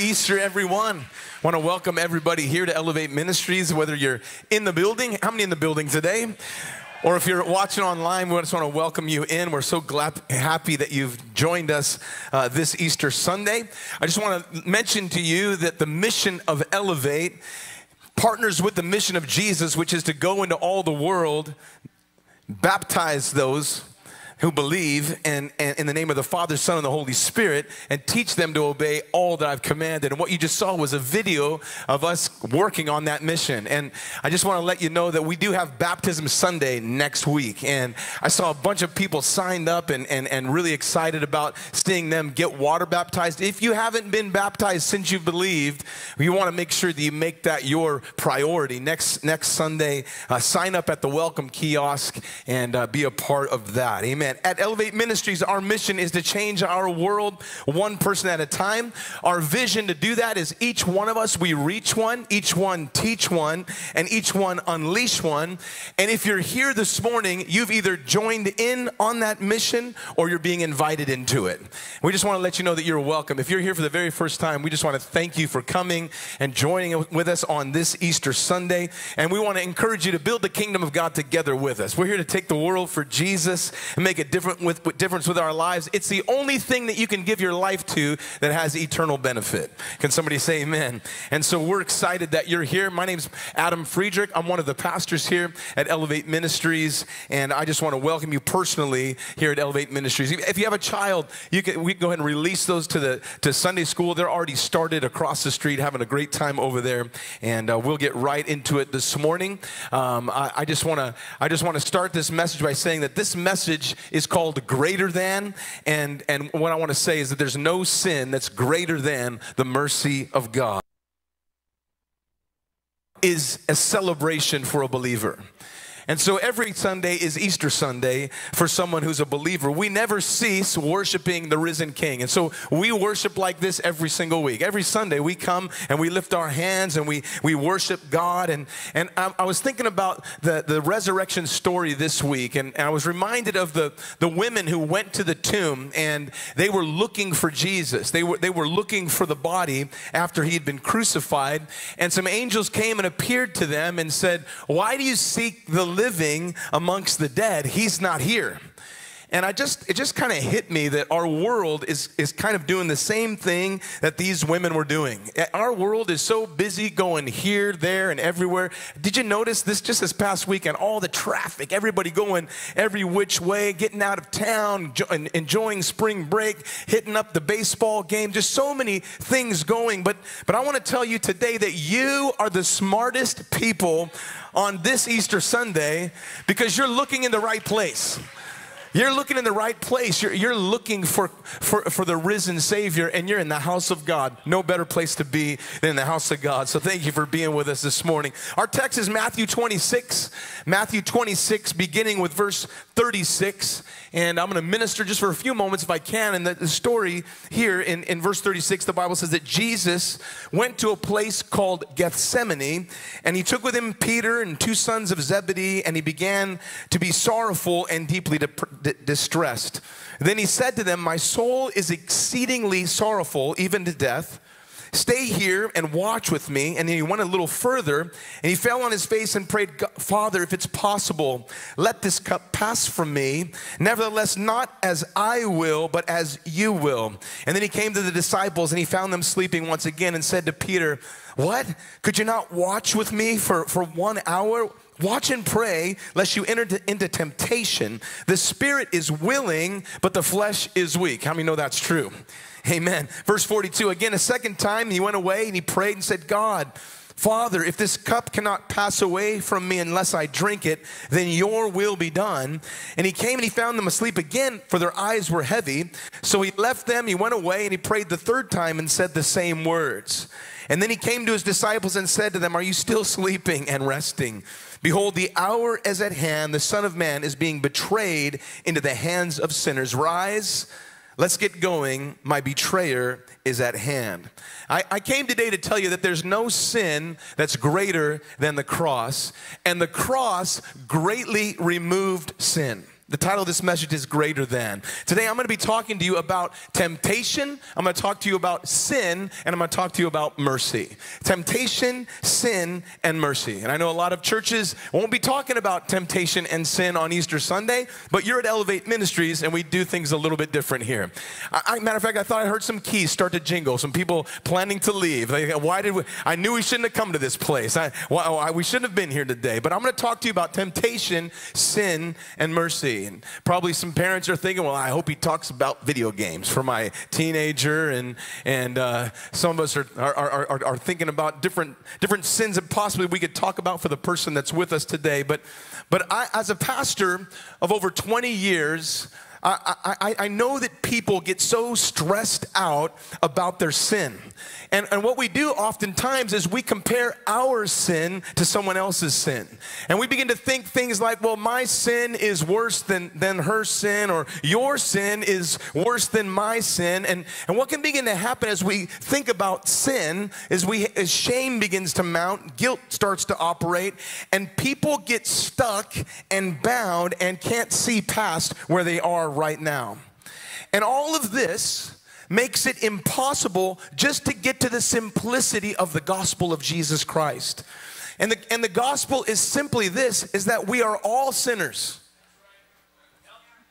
Easter, everyone. Want to welcome everybody here to Elevate Ministries, whether you're in the building. How many in the building today? Or if you're watching online, we just want to welcome you in. We're so glad, happy that you've joined us uh, this Easter Sunday. I just want to mention to you that the mission of Elevate partners with the mission of Jesus, which is to go into all the world, baptize those who believe and, in the name of the Father, Son, and the Holy Spirit and teach them to obey all that I've commanded. And what you just saw was a video of us working on that mission. And I just want to let you know that we do have Baptism Sunday next week. And I saw a bunch of people signed up and, and, and really excited about seeing them get water baptized. If you haven't been baptized since you've believed, you want to make sure that you make that your priority. Next, next Sunday, uh, sign up at the welcome kiosk and uh, be a part of that. Amen. At Elevate Ministries, our mission is to change our world one person at a time. Our vision to do that is each one of us, we reach one, each one teach one, and each one unleash one. And if you're here this morning, you've either joined in on that mission or you're being invited into it. We just want to let you know that you're welcome. If you're here for the very first time, we just want to thank you for coming and joining with us on this Easter Sunday. And we want to encourage you to build the kingdom of God together with us. We're here to take the world for Jesus and make a different with, with, difference with our lives. It's the only thing that you can give your life to that has eternal benefit. Can somebody say amen? And so we're excited that you're here. My name's Adam Friedrich. I'm one of the pastors here at Elevate Ministries, and I just want to welcome you personally here at Elevate Ministries. If you have a child, you can we can go ahead and release those to the to Sunday school. They're already started across the street, having a great time over there, and uh, we'll get right into it this morning. Um, I, I just want to I just want to start this message by saying that this message is called greater than. And, and what I want to say is that there's no sin that's greater than the mercy of God. Is a celebration for a believer. And so every Sunday is Easter Sunday for someone who's a believer. We never cease worshiping the risen King. And so we worship like this every single week. Every Sunday we come and we lift our hands and we, we worship God. And, and I, I was thinking about the, the resurrection story this week, and, and I was reminded of the, the women who went to the tomb and they were looking for Jesus. They were, they were looking for the body after he had been crucified. And some angels came and appeared to them and said, Why do you seek the living amongst the dead, he's not here. And I just, it just kind of hit me that our world is, is kind of doing the same thing that these women were doing. Eh, our world is so busy going here, there, and everywhere. Did you notice this just this past weekend? All the traffic, everybody going every which way, getting out of town, enjoying spring break, hitting up the baseball game, just so many things going. But, but I want to tell you today that you are the smartest people on this Easter Sunday because you're looking in the right place. You're looking in the right place. You're, you're looking for, for, for the risen Savior, and you're in the house of God. No better place to be than the house of God. So thank you for being with us this morning. Our text is Matthew 26, Matthew 26, beginning with verse 36. And I'm going to minister just for a few moments if I can. And the, the story here in, in verse 36, the Bible says that Jesus went to a place called Gethsemane, and he took with him Peter and two sons of Zebedee, and he began to be sorrowful and deeply depressed d- distressed. Then he said to them, My soul is exceedingly sorrowful, even to death. Stay here and watch with me. And he went a little further and he fell on his face and prayed, Father, if it's possible, let this cup pass from me. Nevertheless, not as I will, but as you will. And then he came to the disciples and he found them sleeping once again and said to Peter, What? Could you not watch with me for, for one hour? Watch and pray lest you enter into temptation. The spirit is willing, but the flesh is weak. How many know that's true? Amen. Verse 42 again, a second time he went away and he prayed and said, God, Father, if this cup cannot pass away from me unless I drink it, then your will be done. And he came and he found them asleep again, for their eyes were heavy. So he left them, he went away, and he prayed the third time and said the same words. And then he came to his disciples and said to them, Are you still sleeping and resting? Behold, the hour is at hand. The Son of Man is being betrayed into the hands of sinners. Rise, let's get going. My betrayer is at hand. I, I, came today to tell you that there's no sin that's greater than the cross, and the cross greatly removed sin. The title of this message is Greater Than. Today I'm going to be talking to you about temptation, I'm going to talk to you about sin, and I'm going to talk to you about mercy. Temptation, sin, and mercy. And I know a lot of churches won't be talking about temptation and sin on Easter Sunday, but you're at Elevate Ministries and we do things a little bit different here. I, I, matter of fact, I thought I heard some keys start to jingle, some people planning to leave. why did we, I knew we shouldn't have come to this place. I, we shouldn't have been here today. But I'm going to talk to you about temptation, sin, and mercy. And probably some parents are thinking, well, I hope he talks about video games for my teenager. And, and uh, some of us are, are, are, are thinking about different, different sins that possibly we could talk about for the person that's with us today. But, but I, as a pastor of over 20 years, I, I, I, know that people get so stressed out about their sin. And, and what we do oftentimes is we compare our sin to someone else's sin. And we begin to think things like, well, my sin is worse than, than her sin, or your sin is worse than my sin. And, and what can begin to happen as we think about sin is we as shame begins to mount, guilt starts to operate, and people get stuck and bound and can't see past where they are right now. And all of this makes it impossible just to get to the simplicity of the gospel of Jesus Christ. And the, and the gospel is simply this is that we are all sinners.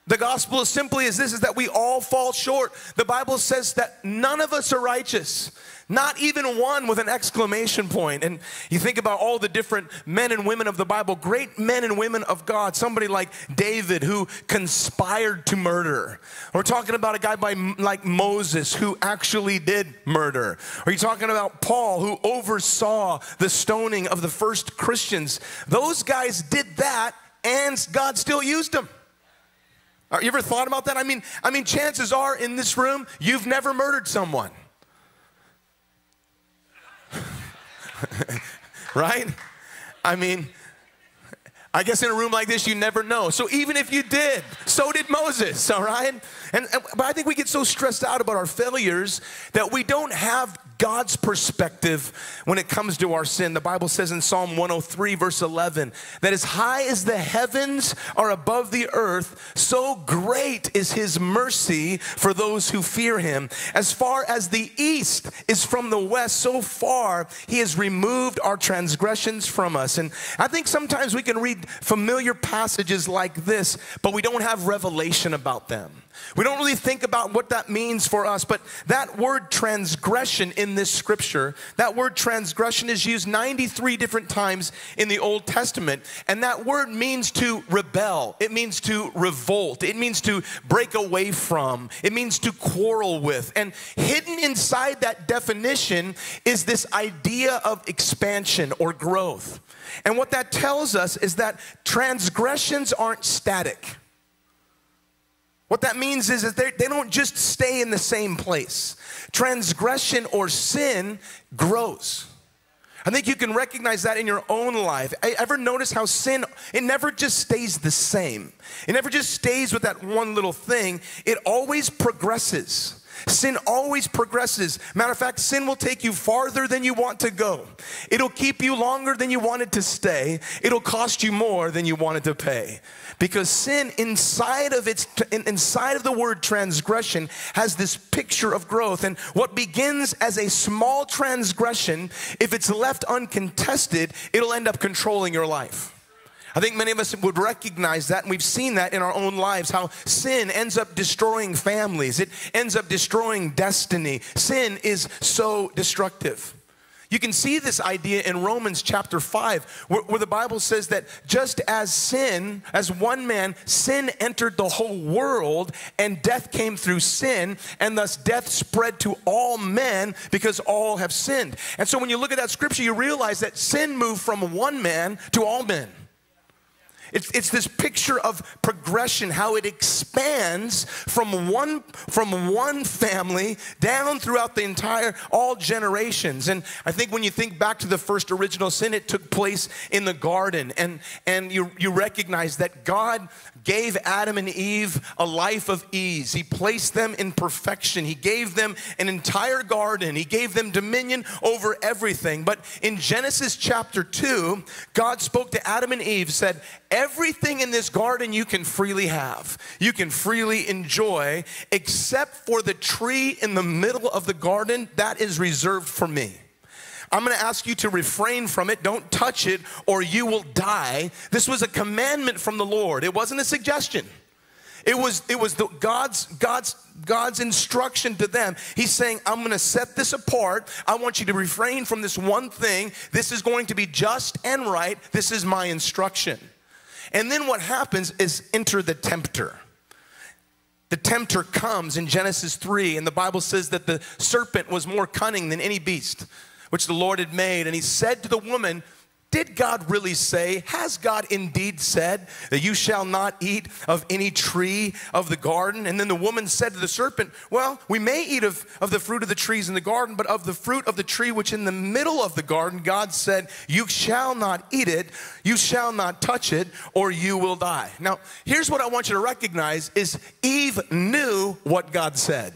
The gospel is simply is this is that we all fall short. The Bible says that none of us are righteous. Not even one with an exclamation point. And you think about all the different men and women of the Bible, great men and women of God. Somebody like David who conspired to murder. We're talking about a guy by, like Moses who actually did murder. Are you talking about Paul who oversaw the stoning of the first Christians? Those guys did that and God still used them. Uh, you ever thought about that? I mean, I mean, chances are in this room, you've never murdered someone. right? I mean, I guess in a room like this, you never know. So even if you did, so did Moses, all right? And, but I think we get so stressed out about our failures that we don't have God's perspective when it comes to our sin. The Bible says in Psalm 103, verse 11, that as high as the heavens are above the earth, so great is his mercy for those who fear him. As far as the east is from the west, so far he has removed our transgressions from us. And I think sometimes we can read familiar passages like this, but we don't have revelation about them. We don't really think about what that means for us, but that word transgression in this scripture, that word transgression is used 93 different times in the Old Testament. And that word means to rebel, it means to revolt, it means to break away from, it means to quarrel with. And hidden inside that definition is this idea of expansion or growth. And what that tells us is that transgressions aren't static. What that means is that they, don't just stay in the same place. Transgression or sin grows. I think you can recognize that in your own life. Ever notice how sin, it never just stays the same. It never just stays with that one little thing. It always progresses. Sin always progresses. Matter of fact, sin will take you farther than you want to go. It'll keep you longer than you wanted to stay. It'll cost you more than you wanted to pay. Because sin inside of its inside of the word transgression has this picture of growth and what begins as a small transgression, if it's left uncontested, it'll end up controlling your life. I think many of us would recognize that, and we've seen that in our own lives how sin ends up destroying families, it ends up destroying destiny. Sin is so destructive. You can see this idea in Romans chapter 5, where, where, the Bible says that just as sin, as one man, sin entered the whole world, and death came through sin, and thus death spread to all men because all have sinned. And so when you look at that scripture, you realize that sin moved from one man to all men. It's, it's this picture of progression, how it expands from one, from one family down throughout the entire, all generations. And I think when you think back to the first original sin, it took place in the garden. And, and you, you recognize that God gave Adam and Eve a life of ease. He placed them in perfection. He gave them an entire garden. He gave them dominion over everything. But in Genesis chapter 2, God spoke to Adam and Eve, said, everything in this garden you can freely have, you can freely enjoy, except for the tree in the middle of the garden that is reserved for me. I'm gonna ask you to refrain from it. Don't touch it or you will die. This was a commandment from the Lord, it wasn't a suggestion. It was, it was the, God's, God's, God's instruction to them. He's saying, I'm going to set this apart. I want you to refrain from this one thing. This is going to be just and right. This is my instruction. And then what happens is enter the tempter. The tempter comes in Genesis 3, and the Bible says that the serpent was more cunning than any beast which the Lord had made. And he said to the woman, did God really say, has God indeed said that you shall not eat of any tree of the garden? And then the woman said to the serpent, Well, we may eat of, of the fruit of the trees in the garden, but of the fruit of the tree which in the middle of the garden, God said, You shall not eat it, you shall not touch it, or you will die. Now, here's what I want you to recognize is Eve knew what God said.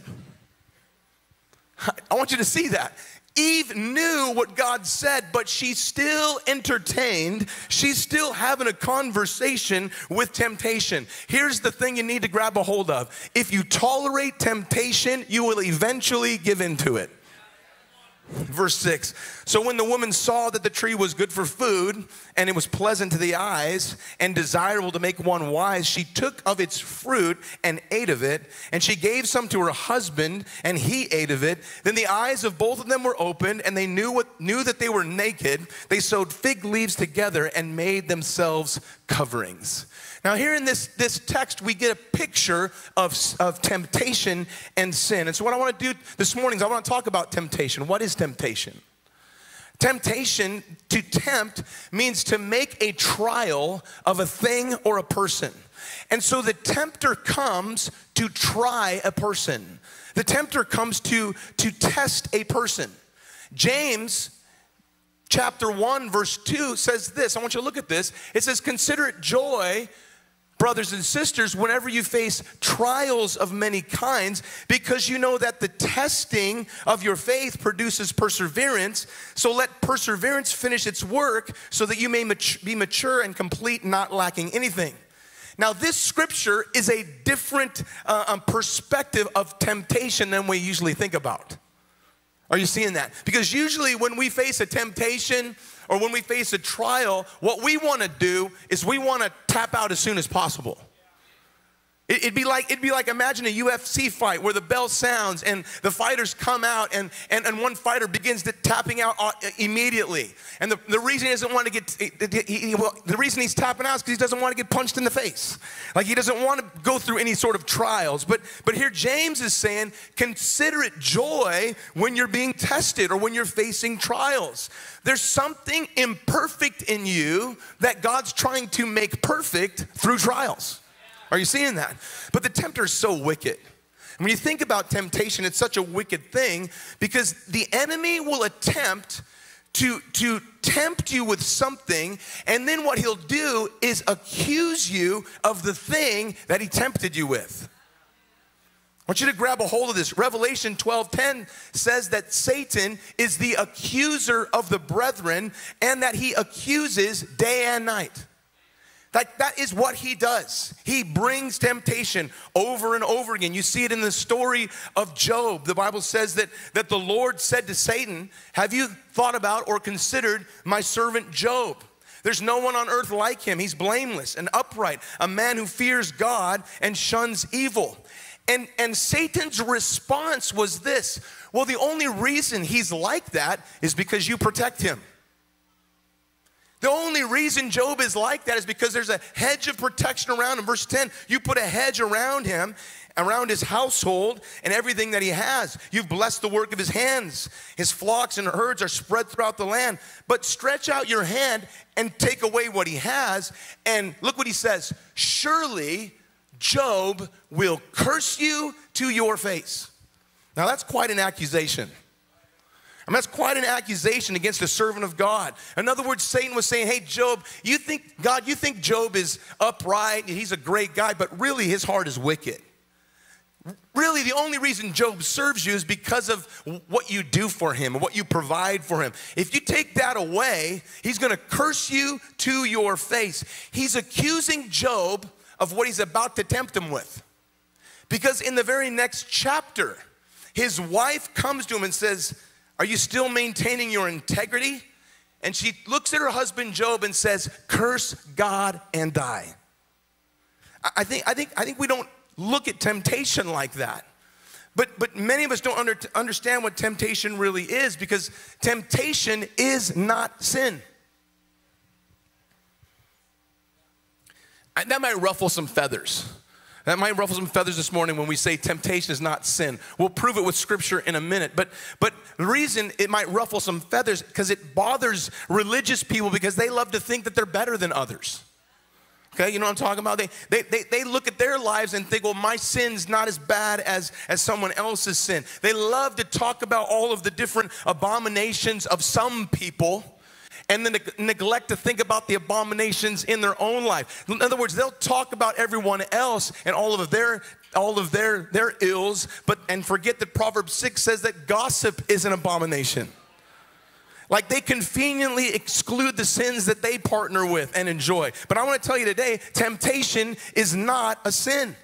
I want you to see that. Eve knew what God said, but she still entertained. She's still having a conversation with temptation. Here's the thing you need to grab a hold of if you tolerate temptation, you will eventually give in to it. Verse 6 So when the woman saw that the tree was good for food, and it was pleasant to the eyes, and desirable to make one wise, she took of its fruit and ate of it. And she gave some to her husband, and he ate of it. Then the eyes of both of them were opened, and they knew, what, knew that they were naked. They sewed fig leaves together and made themselves coverings. Now, here in this, this text, we get a picture of, of temptation and sin. And so, what I want to do this morning is I want to talk about temptation. What is temptation? Temptation, to tempt, means to make a trial of a thing or a person. And so the tempter comes to try a person. The tempter comes to, to test a person. James chapter 1, verse 2 says this. I want you to look at this. It says, Consider it joy brothers and sisters, whenever you face trials of many kinds, because you know that the testing of your faith produces perseverance. So let perseverance finish its work so that you may be mature and complete, not lacking anything. Now, this scripture is a different uh, um, perspective of temptation than we usually think about. Are you seeing that? Because usually when we face a temptation, or when we face a trial, what we want to do is we want to tap out as soon as possible. It'd be like it'd be like imagine a UFC fight where the bell sounds and the fighters come out and, and, and one fighter begins to tapping out uh, immediately. And the, the reason he doesn't want to get he, he, well, the reason he's tapping out is because he doesn't want to get punched in the face. Like he doesn't want to go through any sort of trials. But but here James is saying consider it joy when you're being tested or when you're facing trials. There's something imperfect in you that God's trying to make perfect through trials. Are you seeing that? But the tempter is so wicked. when you think about temptation, it's such a wicked thing because the enemy will attempt to, to tempt you with something, and then what he'll do is accuse you of the thing that he tempted you with. I want you to grab a hold of this. Revelation 12:10 says that Satan is the accuser of the brethren and that he accuses day and night. That, that is what he does. He brings temptation over and over again. You see it in the story of Job. The Bible says that, that the Lord said to Satan, Have you thought about or considered my servant Job? There's no one on earth like him. He's blameless and upright, a man who fears God and shuns evil. And, and Satan's response was this Well, the only reason he's like that is because you protect him. The only reason Job is like that is because there's a hedge of protection around him. Verse 10, you put a hedge around him, around his household, and everything that he has. You've blessed the work of his hands. His flocks and herds are spread throughout the land. But stretch out your hand and take away what he has. And look what he says Surely Job will curse you to your face. Now, that's quite an accusation. I mean, that's quite an accusation against a servant of God. In other words, Satan was saying, Hey, Job, you think, God, you think Job is upright, he's a great guy, but really his heart is wicked. Really, the only reason Job serves you is because of what you do for him, and what you provide for him. If you take that away, he's gonna curse you to your face. He's accusing Job of what he's about to tempt him with. Because in the very next chapter, his wife comes to him and says, Are you still maintaining your integrity? And she looks at her husband Job and says, Curse God and die. I think, I think, I think we don't look at temptation like that. But, but many of us don't under, understand what temptation really is because temptation is not sin. That might ruffle some feathers. That might ruffle some feathers this morning when we say temptation is not sin. We'll prove it with scripture in a minute. But, but the reason it might ruffle some feathers because it bothers religious people because they love to think that they're better than others. Okay, you know what I'm talking about? They, they, they, they look at their lives and think, well, my sin's not as bad as, as someone else's sin. They love to talk about all of the different abominations of some people and then neglect to think about the abominations in their own life. In other words, they'll talk about everyone else and all of their all of their their ills, but and forget that Proverbs 6 says that gossip is an abomination. Like they conveniently exclude the sins that they partner with and enjoy. But I want to tell you today temptation is not a sin.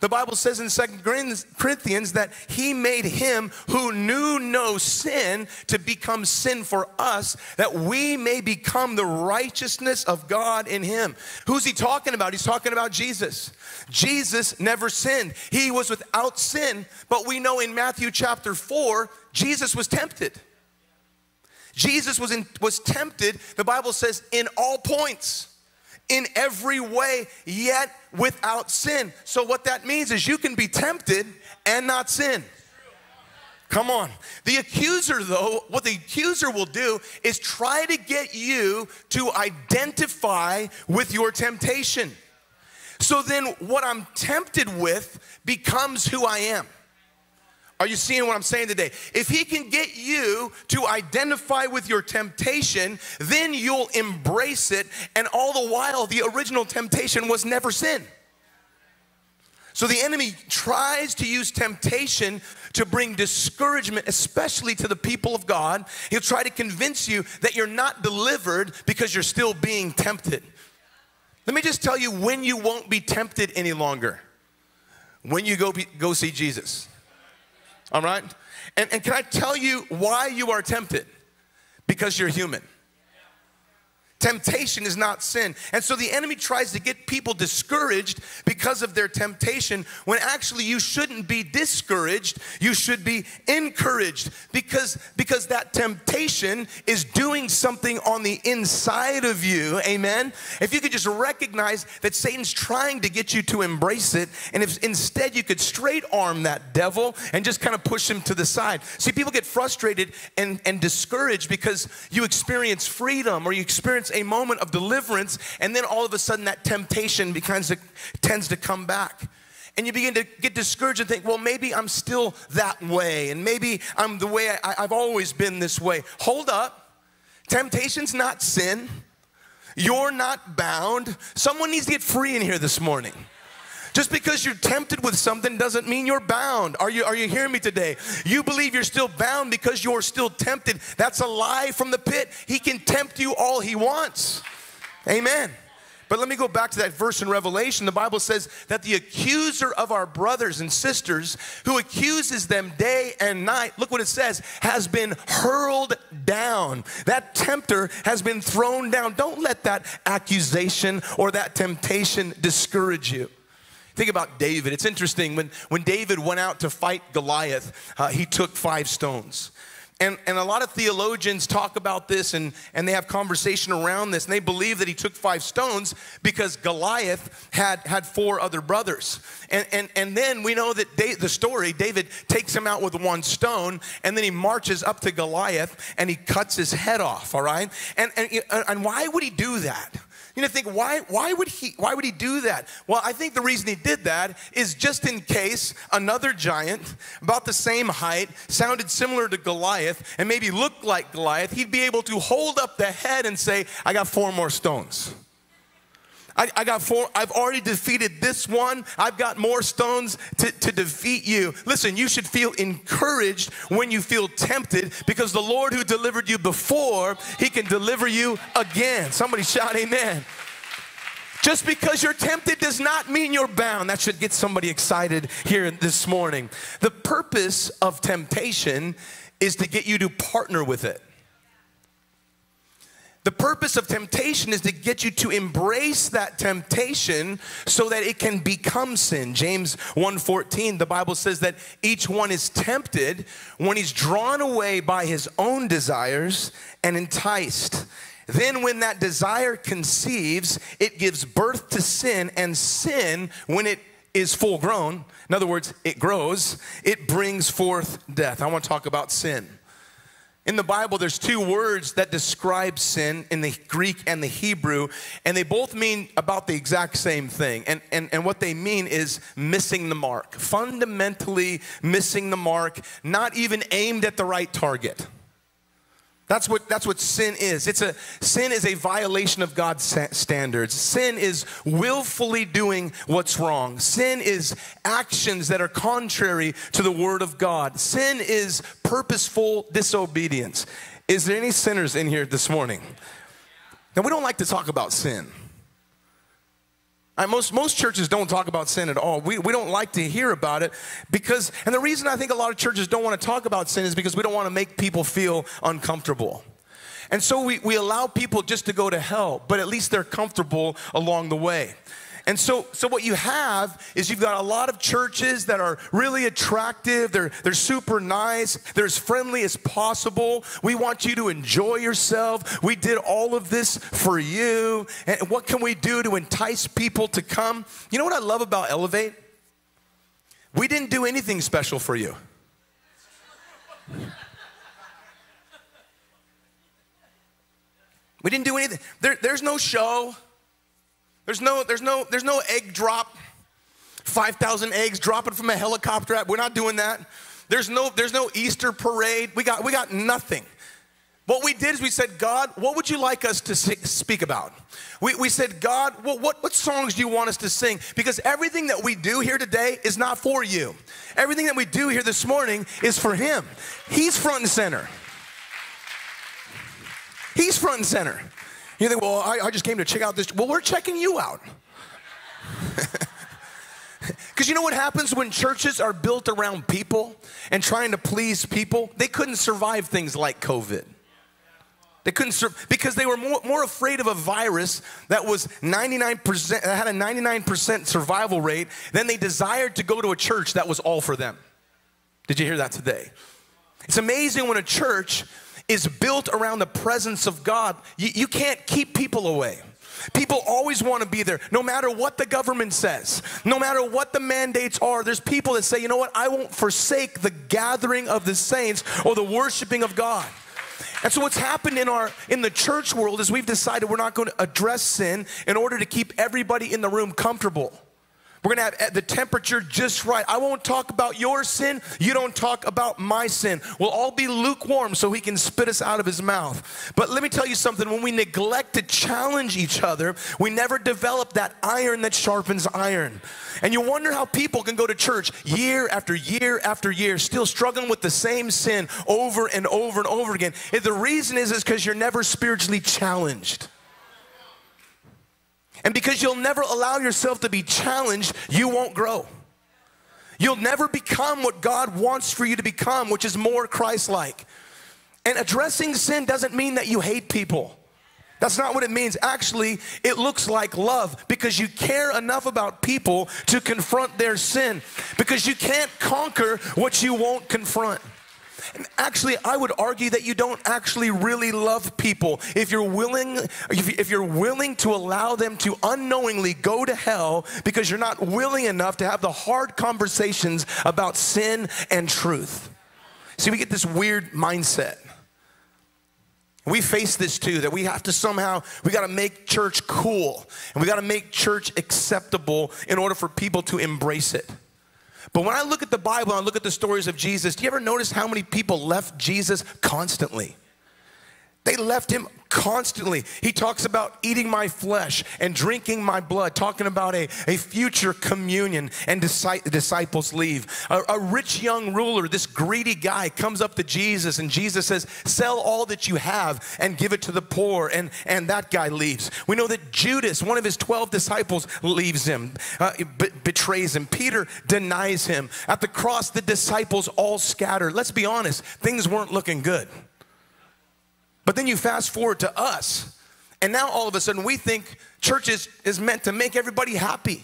The Bible says in Second Corinthians that he made him who knew no sin to become sin for us, that we may become the righteousness of God in him. Who's he talking about? He's talking about Jesus. Jesus never sinned, he was without sin, but we know in Matthew chapter 4, Jesus was tempted. Jesus was, in, was tempted, the Bible says, in all points, in every way, yet without sin. So, what that means is you can be tempted and not sin. Come on. The accuser, though, what the accuser will do is try to get you to identify with your temptation. So then, what I'm tempted with becomes who I am. Are you seeing what I'm saying today? If he can get you to identify with your temptation, then you'll embrace it. And all the while, the original temptation was never sin. So the enemy tries to use temptation to bring discouragement, especially to the people of God. He'll try to convince you that you're not delivered because you're still being tempted. Let me just tell you when you won't be tempted any longer. When you go, be, go see Jesus. All right? And, and can I tell you why you are tempted? Because you're human. Temptation is not sin. And so the enemy tries to get people discouraged because of their temptation when actually you shouldn't be discouraged, you should be encouraged because because that temptation is doing something on the inside of you. Amen. If you could just recognize that Satan's trying to get you to embrace it and if instead you could straight arm that devil and just kind of push him to the side. See people get frustrated and and discouraged because you experience freedom or you experience experience a moment of deliverance, and then all of a sudden that temptation becomes, tends to come back. And you begin to get discouraged and think, well, maybe I'm still that way, and maybe I'm the way I, I've always been this way. Hold up. Temptation's not sin. You're not bound. Someone needs to get free in here this morning. Just because you're tempted with something doesn't mean you're bound. Are you, are you hearing me today? You believe you're still bound because you're still tempted. That's a lie from the pit. He can tempt you all he wants. Amen. But let me go back to that verse in Revelation. The Bible says that the accuser of our brothers and sisters, who accuses them day and night, look what it says, has been hurled down. That tempter has been thrown down. Don't let that accusation or that temptation discourage you. Think about David. It's interesting. When, when David went out to fight Goliath, uh, he took five stones. And, and a lot of theologians talk about this and, and they have conversation around this. And they believe that he took five stones because Goliath had, had four other brothers. And, and, and then we know that the story David takes him out with one stone and then he marches up to Goliath and he cuts his head off, all right? And, and, and why would he do that? You know, think why why would he why would he do that? Well, I think the reason he did that is just in case another giant about the same height, sounded similar to Goliath, and maybe looked like Goliath, he'd be able to hold up the head and say, "I got four more stones." I, I, got four, I've already defeated this one. I've got more stones to, to defeat you. Listen, you should feel encouraged when you feel tempted because the Lord who delivered you before, he can deliver you again. Somebody shout amen. Just because you're tempted does not mean you're bound. That should get somebody excited here this morning. The purpose of temptation is to get you to partner with it. The purpose of temptation is to get you to embrace that temptation so that it can become sin. James 1:14 the Bible says that each one is tempted when he's drawn away by his own desires and enticed. Then when that desire conceives, it gives birth to sin and sin when it is full grown, in other words, it grows, it brings forth death. I want to talk about sin. In the Bible, there's two words that describe sin in the Greek and the Hebrew, and they both mean about the exact same thing. And, and, and what they mean is missing the mark, fundamentally missing the mark, not even aimed at the right target. That's what, that's what sin is. It's a, sin is a violation of God's standards. Sin is willfully doing what's wrong. Sin is actions that are contrary to the word of God. Sin is purposeful disobedience. Is there any sinners in here this morning? Now, we don't like to talk about sin. Most, most churches don't talk about sin at all. We, we don't like to hear about it because, and the reason I think a lot of churches don't want to talk about sin is because we don't want to make people feel uncomfortable. And so we, we allow people just to go to hell, but at least they're comfortable along the way. And so, so what you have is you've got a lot of churches that are really attractive. They're, they're super nice. They're as friendly as possible. We want you to enjoy yourself. We did all of this for you. And what can we do to entice people to come? You know what I love about Elevate? We didn't do anything special for you. We didn't do anything. There, there's no show. There's no, there's no, there's no egg drop. 5,000 eggs dropping from a helicopter. We're not doing that. There's no, there's no Easter parade. We got, we got nothing. What we did is we said, God, what would you like us to speak about? We, we said, God, well, what, what songs do you want us to sing? Because everything that we do here today is not for you. Everything that we do here this morning is for Him. He's front and center. He's front and center. You think, well, I, I just came to check out this. Well, we're checking you out. Because you know what happens when churches are built around people and trying to please people? They couldn't survive things like COVID. They couldn't sur- because they were more, more afraid of a virus that was 99% that had a 99% survival rate than they desired to go to a church that was all for them. Did you hear that today? It's amazing when a church is built around the presence of God, you, you can't keep people away. People always want to be there, no matter what the government says, no matter what the mandates are. There's people that say, you know what, I won't forsake the gathering of the saints or the worshiping of God. And so what's happened in our in the church world is we've decided we're not going to address sin in order to keep everybody in the room comfortable. We're gonna have eh, the temperature just right. I won't talk about your sin. You don't talk about my sin. We'll all be lukewarm so he can spit us out of his mouth. But let me tell you something when we neglect to challenge each other, we never develop that iron that sharpens iron. And you wonder how people can go to church year after year after year, still struggling with the same sin over and over and over again. The reason is is because you're never spiritually challenged. And because you'll never allow yourself to be challenged, you won't grow. You'll never become what God wants for you to become, which is more Christ like. And addressing sin doesn't mean that you hate people. That's not what it means. Actually, it looks like love because you care enough about people to confront their sin because you can't conquer what you won't confront. Actually, I would argue that you don't actually really love people if you're willing if you're willing to allow them to unknowingly go to hell because you're not willing enough to have the hard conversations about sin and truth. See, we get this weird mindset. We face this too that we have to somehow, we got to make church cool and we got to make church acceptable in order for people to embrace it. But when I look at the Bible and I look at the stories of Jesus, do you ever notice how many people left Jesus constantly? They left him constantly. He talks about eating my flesh and drinking my blood, talking about a, a future communion, and disciples leave. A, a rich young ruler, this greedy guy, comes up to Jesus, and Jesus says, Sell all that you have and give it to the poor. And, and that guy leaves. We know that Judas, one of his 12 disciples, leaves him, uh, be- betrays him. Peter denies him. At the cross, the disciples all scatter. Let's be honest, things weren't looking good. But then you fast forward to us, and now all of a sudden we think church is, is meant to make everybody happy.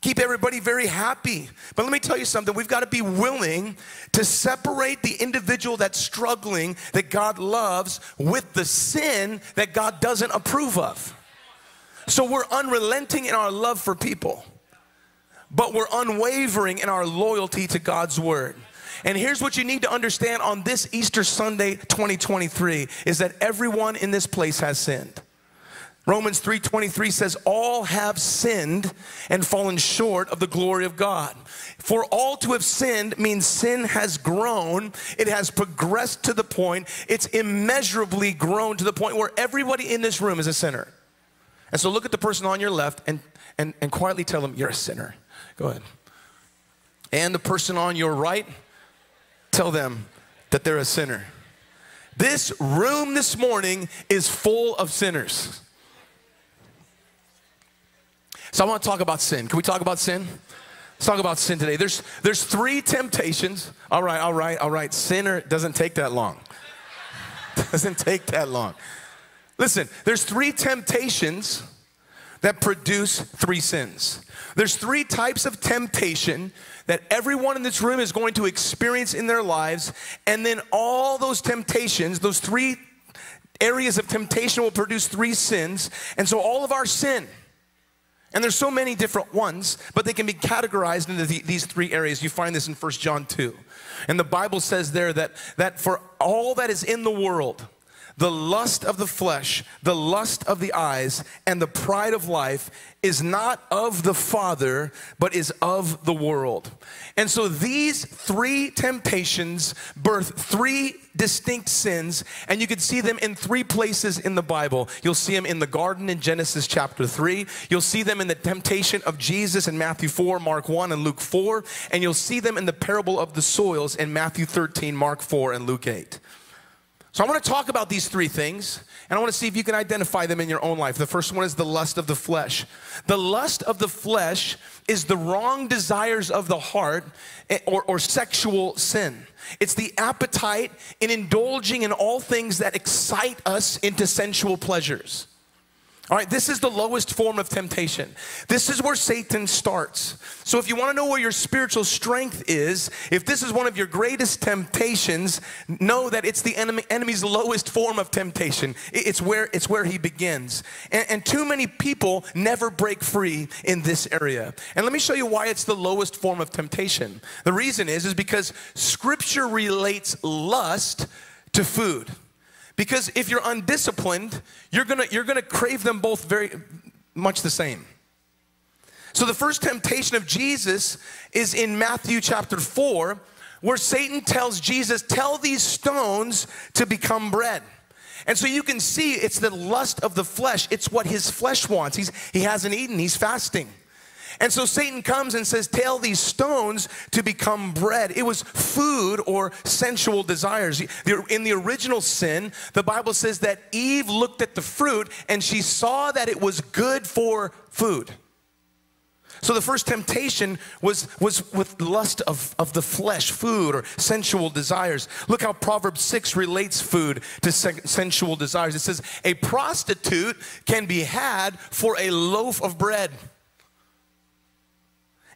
Keep everybody very happy. But let me tell you something. We've got to be willing to separate the individual that's struggling, that God loves, with the sin that God doesn't approve of. So we're unrelenting in our love for people, but we're unwavering in our loyalty to God's word. And here's what you need to understand on this Easter Sunday 2023 is that everyone in this place has sinned. Romans 3:23 says all have sinned and fallen short of the glory of God. For all to have sinned means sin has grown, it has progressed to the point, it's immeasurably grown to the point where everybody in this room is a sinner. And so look at the person on your left and and, and quietly tell them you're a sinner. Go ahead. And the person on your right, tell them that they're a sinner. This room this morning is full of sinners. So I want to talk about sin. Can we talk about sin? Let's talk about sin today. There's there's three temptations. All right, all right, all right. Sinner doesn't take that long. doesn't take that long. Listen, there's three temptations that produce three sins. There's three types of temptation that everyone in this room is going to experience in their lives, and then all those temptations, those three areas of temptation will produce three sins. And so all of our sin, and there's so many different ones, but they can be categorized into the, these three areas. You find this in 1 John 2. And the Bible says there that, that for all that is in the world, the lust of the flesh, the lust of the eyes, and the pride of life is not of the Father, but is of the world. And so these three temptations birth three distinct sins, and you can see them in three places in the Bible. You'll see them in the garden in Genesis chapter 3, you'll see them in the temptation of Jesus in Matthew 4, Mark 1, and Luke 4, and you'll see them in the parable of the soils in Matthew 13, Mark 4, and Luke 8. So I want to talk about these three things, and I want to see if you can identify them in your own life. The first one is the lust of the flesh. The lust of the flesh is the wrong desires of the heart eh, or, or sexual sin. It's the appetite in indulging in all things that excite us into sensual pleasures. All right, this is the lowest form of temptation. This is where Satan starts. So, if you want to know where your spiritual strength is, if this is one of your greatest temptations, know that it's the enemy, enemy's lowest form of temptation. It's where, it's where he begins. And, and too many people never break free in this area. And let me show you why it's the lowest form of temptation. The reason is, is because scripture relates lust to food. Because if you're undisciplined, you're gonna, you're gonna crave them both very much the same. So the first temptation of Jesus is in Matthew chapter 4, where Satan tells Jesus, Tell these stones to become bread. And so you can see it's the lust of the flesh. It's what his flesh wants. He's, he hasn't eaten, he's fasting. And so Satan comes and says, Tell these stones to become bread. It was food or sensual desires. In the original sin, the Bible says that Eve looked at the fruit and she saw that it was good for food. So the first temptation was, was with lust of, of the flesh, food or sensual desires. Look how Proverbs 6 relates food to se- sensual desires. It says, A prostitute can be had for a loaf of bread.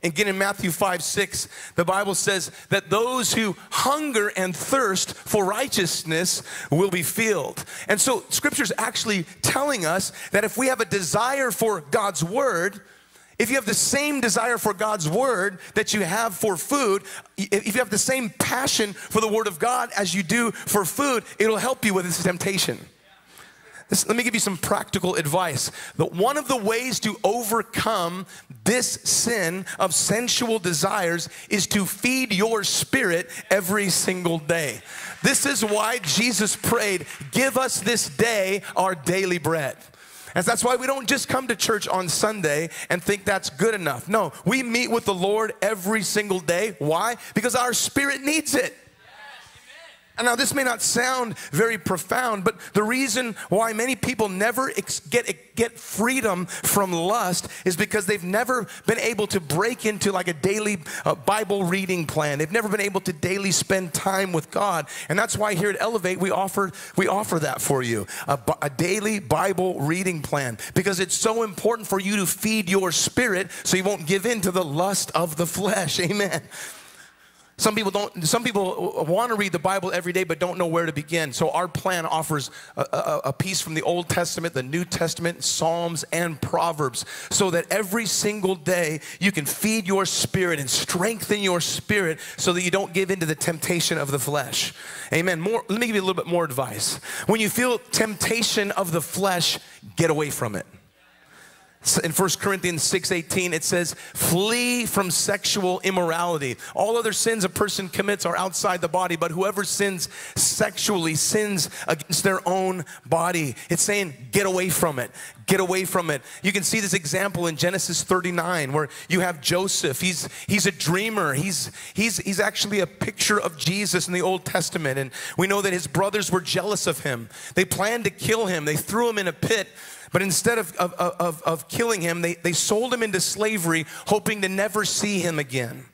Again, in Matthew 5 6, the Bible says that those who hunger and thirst for righteousness will be filled. And so, scripture's actually telling us that if we have a desire for God's word, if you have the same desire for God's word that you have for food, if you have the same passion for the word of God as you do for food, it'll help you with this temptation. This, let me give you some practical advice. That one of the ways to overcome this sin of sensual desires is to feed your spirit every single day. This is why Jesus prayed, Give us this day our daily bread. And that's why we don't just come to church on Sunday and think that's good enough. No, we meet with the Lord every single day. Why? Because our spirit needs it. And now, this may not sound very profound, but the reason why many people never get, get freedom from lust is because they've never been able to break into like a daily uh, Bible reading plan. They've never been able to daily spend time with God. And that's why here at Elevate, we offer, we offer that for you a, a daily Bible reading plan because it's so important for you to feed your spirit so you won't give in to the lust of the flesh. Amen. Some people don't, some people want to read the Bible every day but don't know where to begin. So our plan offers a, a, a, piece from the Old Testament, the New Testament, Psalms, and Proverbs so that every single day you can feed your spirit and strengthen your spirit so that you don't give into the temptation of the flesh. Amen. More, let me give you a little bit more advice. When you feel temptation of the flesh, get away from it in 1 Corinthians 6:18 it says flee from sexual immorality. All other sins a person commits are outside the body, but whoever sins sexually sins against their own body. It's saying get away from it. Get away from it. You can see this example in Genesis 39 where you have Joseph. He's he's a dreamer. He's he's he's actually a picture of Jesus in the Old Testament and we know that his brothers were jealous of him. They planned to kill him. They threw him in a pit but instead of, of, of, of killing him, they, they sold him into slavery, hoping to never see him again.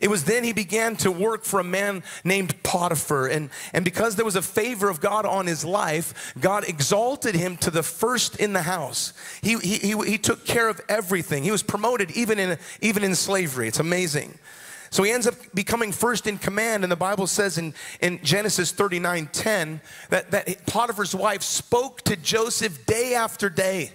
It was then he began to work for a man named Potiphar. And, and because there was a favor of God on his life, God exalted him to the first in the house. He, he, he, he took care of everything. He was promoted even in, even in slavery. It's amazing. So he ends up becoming first in command. And the Bible says in, in Genesis 39 10 that, that Potiphar's wife spoke to Joseph day after day.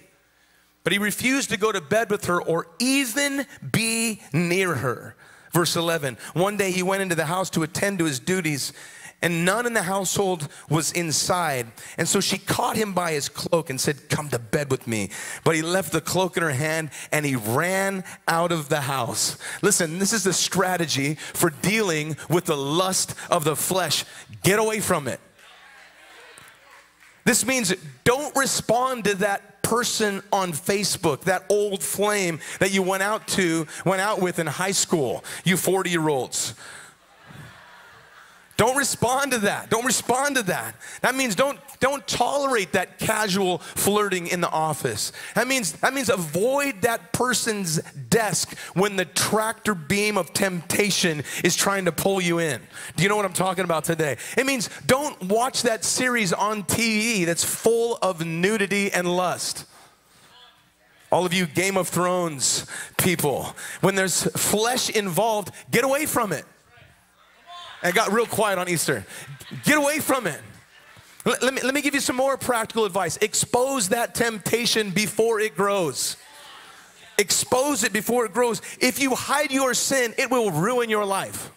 But he refused to go to bed with her or even be near her. Verse 11 One day he went into the house to attend to his duties and none in the household was inside. And so she caught him by his cloak and said, Come to bed with me. But he left the cloak in her hand and he ran out of the house. Listen, this is the strategy for dealing with the lust of the flesh. Get away from it. This means don't respond to that person on Facebook, that old flame that you went out to, went out with in high school, you 40 year olds. Don't respond to that. Don't respond to that. That means don't don't tolerate that casual flirting in the office. That means that means avoid that person's desk when the tractor beam of temptation is trying to pull you in. Do you know what I'm talking about today? It means don't watch that series on TV that's full of nudity and lust. All of you Game of Thrones people, when there's flesh involved, get away from it and got real quiet on Easter. Get away from it. Let, let, me, let me give you some more practical advice. Expose that temptation before it grows. Expose it before it grows. If you hide your sin, it will ruin your life.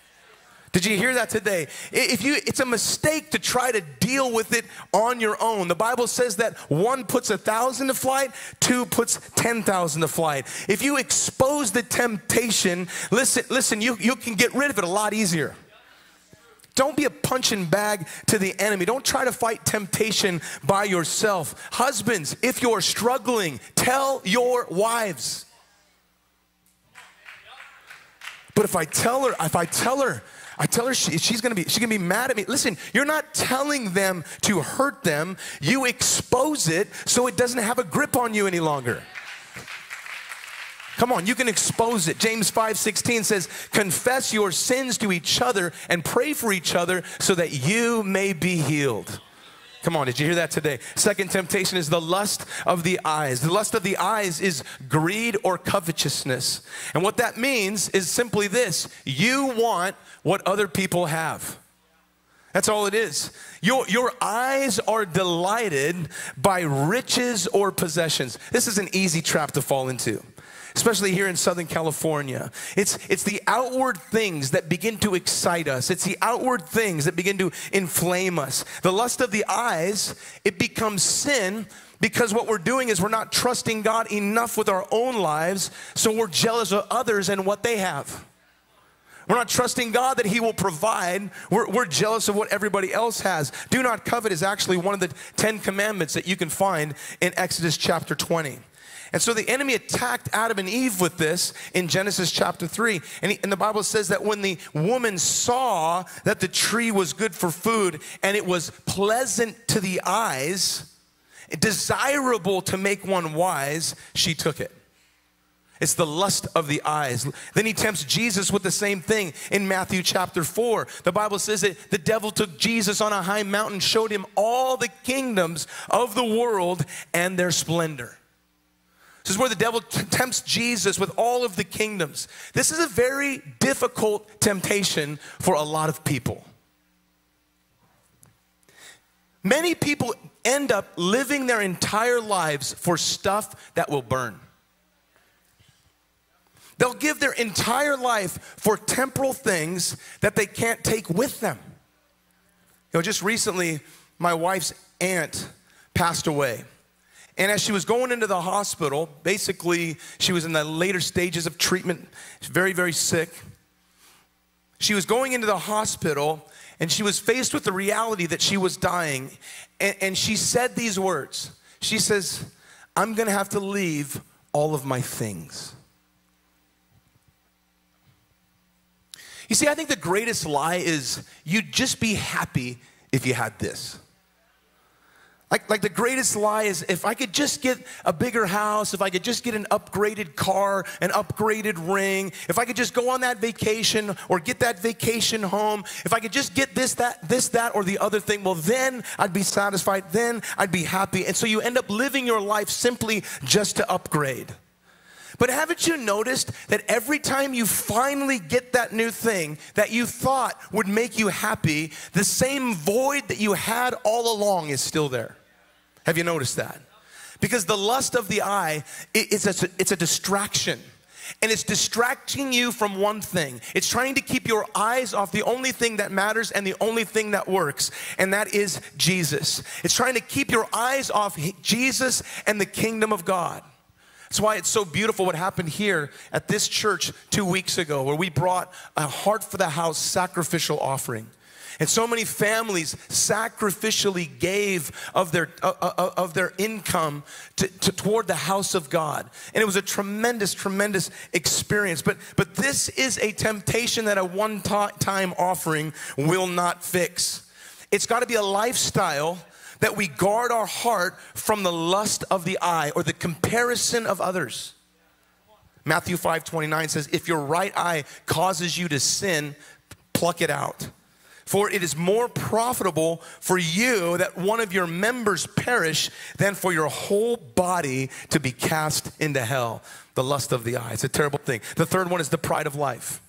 Did you hear that today? If you, it's a mistake to try to deal with it on your own. The Bible says that one puts a thousand to flight, two puts ten thousand to flight. If you expose the temptation, listen, listen, you, you can get rid of it a lot easier. Don't be a punching bag to the enemy. Don't try to fight temptation by yourself. Husbands, if you're struggling, tell your wives. But if I tell her, if I tell her, I tell her she, she's gonna be she's gonna be mad at me. Listen, you're not telling them to hurt them. You expose it so it doesn't have a grip on you any longer. Come on, you can expose it. James 5:16 says, "Confess your sins to each other and pray for each other so that you may be healed." Come on, did you hear that today? Second temptation is the lust of the eyes. The lust of the eyes is greed or covetousness. And what that means is simply this you want what other people have. That's all it is. Your, your eyes are delighted by riches or possessions. This is an easy trap to fall into. Especially here in Southern California. It's, it's the outward things that begin to excite us, it's the outward things that begin to inflame us. The lust of the eyes, it becomes sin because what we're doing is we're not trusting God enough with our own lives, so we're jealous of others and what they have. We're not trusting God that He will provide. We're, we're, jealous of what everybody else has. Do not covet is actually one of the Ten Commandments that you can find in Exodus chapter 20. And so the enemy attacked Adam and Eve with this in Genesis chapter 3. And, he, and, the Bible says that when the woman saw that the tree was good for food and it was pleasant to the eyes, desirable to make one wise, she took it. It's the lust of the eyes. Then he tempts Jesus with the same thing in Matthew chapter 4. The Bible says that the devil took Jesus on a high mountain, showed him all the kingdoms of the world and their splendor. This is where the devil tempts Jesus with all of the kingdoms. This is a very difficult temptation for a lot of people. Many people end up living their entire lives for stuff that will burn. They'll give their entire life for temporal things that they can't take with them. You know, just recently, my wife's aunt passed away. And as she was going into the hospital, basically, she was in the later stages of treatment, very, very sick. She was going into the hospital and she was faced with the reality that she was dying. And, and she said these words She says, I'm gonna have to leave all of my things. You see, I think the greatest lie is you'd just be happy if you had this. Like, like the greatest lie is if I could just get a bigger house, if I could just get an upgraded car, an upgraded ring, if I could just go on that vacation or get that vacation home, if I could just get this, that, this, that, or the other thing, well, then I'd be satisfied, then I'd be happy. And so you end up living your life simply just to upgrade. But haven't you noticed that every time you finally get that new thing that you thought would make you happy, the same void that you had all along is still there? Have you noticed that? Because the lust of the eye is a, it's a distraction. And it's distracting you from one thing. It's trying to keep your eyes off the only thing that matters and the only thing that works, and that is Jesus. It's trying to keep your eyes off Jesus and the kingdom of God. That's why it's so beautiful what happened here at this church two weeks ago, where we brought a heart for the house sacrificial offering. And so many families sacrificially gave of their, uh, uh, uh, of their income to, to, toward the house of God. And it was a tremendous, tremendous experience. But, but this is a temptation that a one time offering will not fix. It's got to be a lifestyle that we guard our heart from the lust of the eye or the comparison of others. Matthew 5 29 says, If your right eye causes you to sin, pluck it out. For it is more profitable for you that one of your members perish than for your whole body to be cast into hell. The lust of the eye. It's a terrible thing. The third one is the pride of life.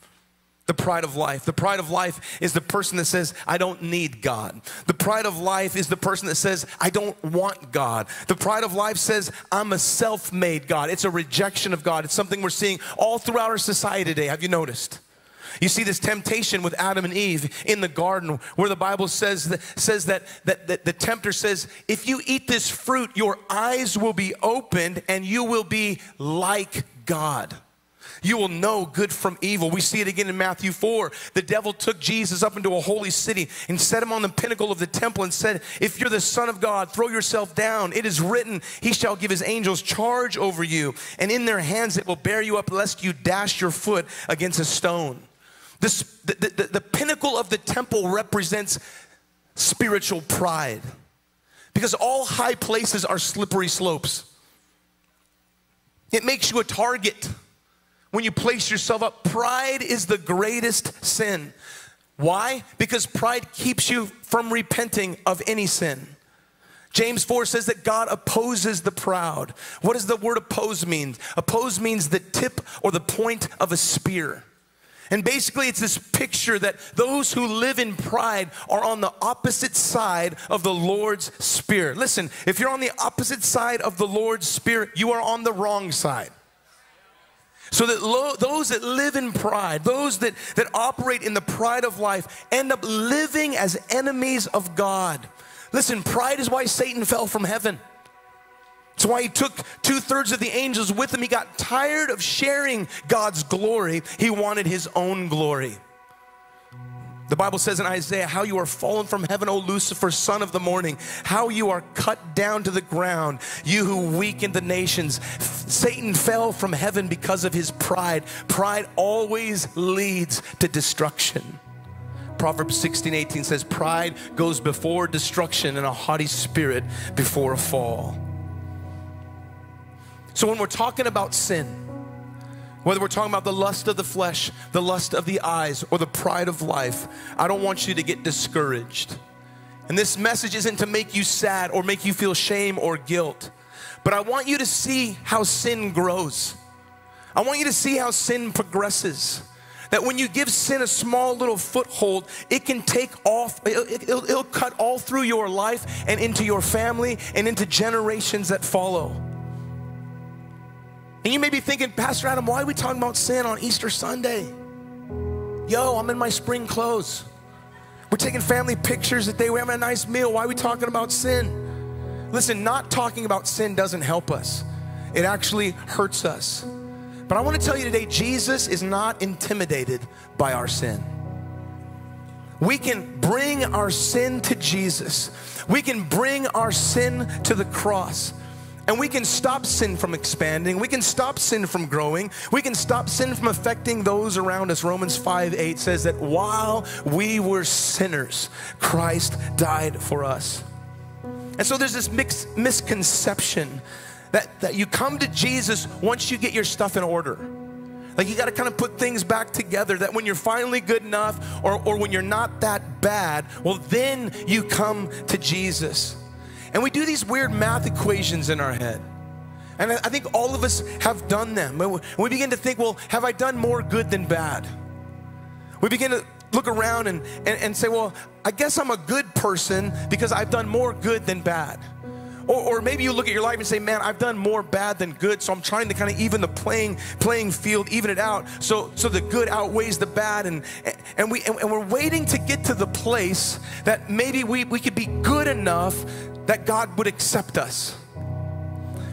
The pride of life. The pride of life is the person that says, I don't need God. The pride of life is the person that says, I don't want God. The pride of life says, I'm a self made God. It's a rejection of God. It's something we're seeing all throughout our society today. Have you noticed? You see this temptation with Adam and Eve in the garden where the Bible says that, says that, that, that the tempter says, if you eat this fruit, your eyes will be opened and you will be like God. You will know good from evil. We see it again in Matthew 4. The devil took Jesus up into a holy city and set him on the pinnacle of the temple and said, If you're the Son of God, throw yourself down. It is written, He shall give His angels charge over you, and in their hands it will bear you up, lest you dash your foot against a stone. This, the, the, the pinnacle of the temple represents spiritual pride because all high places are slippery slopes. It makes you a target when you place yourself up. Pride is the greatest sin. Why? Because pride keeps you from repenting of any sin. James 4 says that God opposes the proud. What does the word oppose mean? Oppose means the tip or the point of a spear. And basically, it's this picture that those who live in pride are on the opposite side of the Lord's Spirit. Listen, if you're on the opposite side of the Lord's Spirit, you are on the wrong side. So that lo- those that live in pride, those that, that operate in the pride of life, end up living as enemies of God. Listen, pride is why Satan fell from heaven. It's why he took two thirds of the angels with him. He got tired of sharing God's glory, he wanted his own glory. The Bible says in Isaiah, How you are fallen from heaven, O Lucifer, son of the morning, how you are cut down to the ground, you who weaken the nations. Satan fell from heaven because of his pride. Pride always leads to destruction. Proverbs 16 18 says, Pride goes before destruction, and a haughty spirit before a fall. So when we're talking about sin, whether we're talking about the lust of the flesh, the lust of the eyes, or the pride of life, I don't want you to get discouraged. And this message isn't to make you sad or make you feel shame or guilt, but I want you to see how sin grows. I want you to see how sin progresses. That when you give sin a small little foothold, it can take off, it'll, it'll, it'll cut all through your life and into your family and into generations that follow. And you may be thinking, Pastor Adam, why are we talking about sin on Easter Sunday? Yo, I'm in my spring clothes. We're taking family pictures that day. We're having a nice meal. Why are we talking about sin? Listen, not talking about sin doesn't help us, it actually hurts us. But I want to tell you today Jesus is not intimidated by our sin. We can bring our sin to Jesus, we can bring our sin to the cross. And we can stop sin from expanding. We can stop sin from growing. We can stop sin from affecting those around us. Romans 5 8 says that while we were sinners, Christ died for us. And so there's this mixed misconception that, that you come to Jesus once you get your stuff in order. Like you got to kind of put things back together that when you're finally good enough or, or when you're not that bad, well, then you come to Jesus. And we do these weird math equations in our head. And I think all of us have done them. We begin to think, well, have I done more good than bad? We begin to look around and, and, and say, well, I guess I'm a good person because I've done more good than bad. Or, or, maybe you look at your life and say, man, I've done more bad than good, so I'm trying to kind of even the playing playing field, even it out, so so the good outweighs the bad, and and we and we're waiting to get to the place that maybe we, we could be good enough that God would accept us.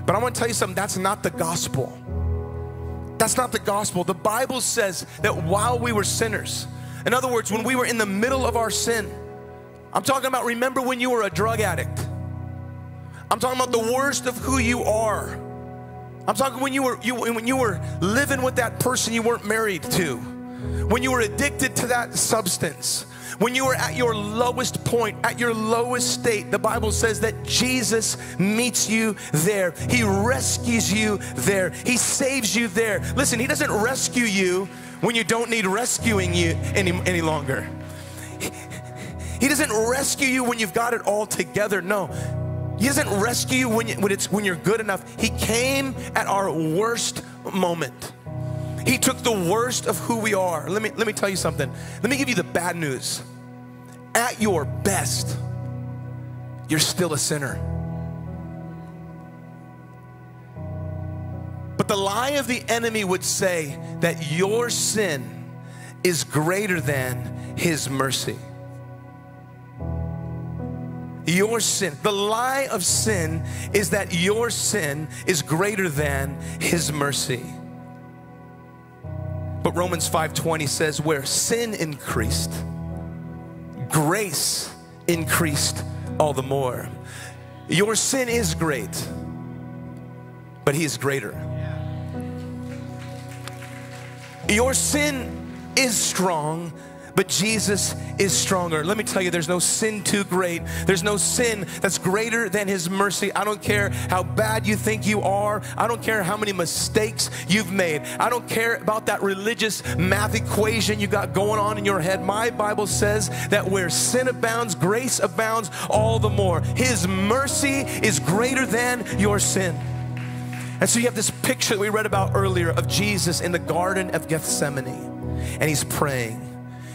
But I want to tell you something that's not the gospel. That's not the gospel. The Bible says that while we were sinners, in other words, when we were in the middle of our sin, I'm talking about remember when you were a drug addict. I'm talking about the worst of who you are. I'm talking when you were you, when you were living with that person you weren't married to. When you were addicted to that substance when you are at your lowest point, at your lowest state, the Bible says that Jesus meets you there. He rescues you there. He saves you there. Listen, He doesn't rescue you when you don't need rescuing you any, any longer. He doesn't rescue you when you've got it all together. No. He doesn't rescue you when, you, when, it's, when you're good enough. He came at our worst moment. He took the worst of who we are. Let me, let me tell you something. Let me give you the bad news. At your best, you're still a sinner. But the lie of the enemy would say that your sin is greater than his mercy. Your sin, the lie of sin is that your sin is greater than his mercy. But Romans 5:20 says where sin increased, grace increased all the more. Your sin is great, but he is greater. Your sin is strong, but Jesus is stronger. Let me tell you, there's no sin too great. There's no sin that's greater than His mercy. I don't care how bad you think you are. I don't care how many mistakes you've made. I don't care about that religious math equation you got going on in your head. My Bible says that where sin abounds, grace abounds all the more. His mercy is greater than your sin. And so you have this picture that we read about earlier of Jesus in the Garden of Gethsemane, and He's praying.